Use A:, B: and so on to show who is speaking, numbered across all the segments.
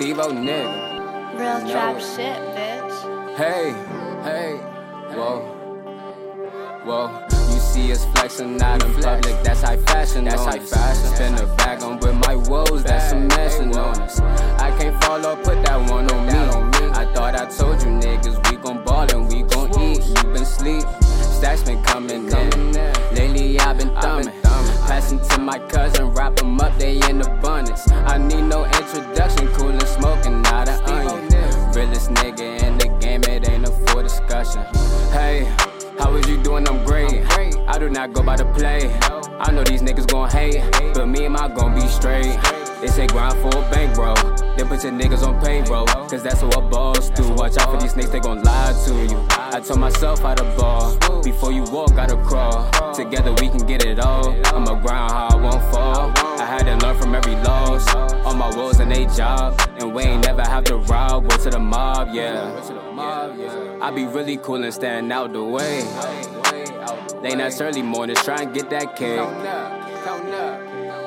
A: Steve O nigga.
B: Real
A: Know
B: trap
A: it.
B: shit, bitch.
A: Hey, hey, whoa, whoa. You see us flexing out in public, that's high fashion. That's high fashion. Spin a bag on with my woes, that's some messing on us. I can't fall follow, put that one on me. I thought I told you niggas we gon' ball and we gon' eat. You been sleep, stacks been coming in. Lately I've been thumbing. Passing to my cousin, wrap 'em up, they in abundance. Nigga in the game, it ain't up for discussion. Hey, how is you doing? I'm great. I do not go by the play. I know these niggas gon' hate, but me and my gon' be straight. They say grind for a bank, bro. Then put your niggas on payroll, cause that's what a boss do. Watch out for these snakes, they gon' lie to you. I told myself how to ball. Before you walk, gotta crawl. Together we can get it all. I'ma grind how I won't fall. I had to learn from every loss. Job. And we ain't never have to rob. Go to the mob, yeah. I be really cool and stand out the way. Late nights, early mornings, try and get that cake.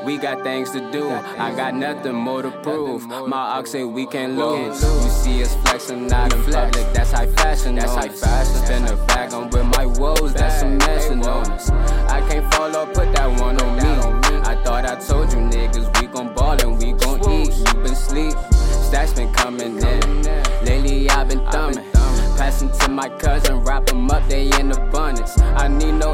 A: We got things to do. I got nothing more to prove. My ox say we can't lose. You see us flexing out in public. That's high fashion. That's high fashion. My cousin, wrap 'em up, they in abundance. I need no.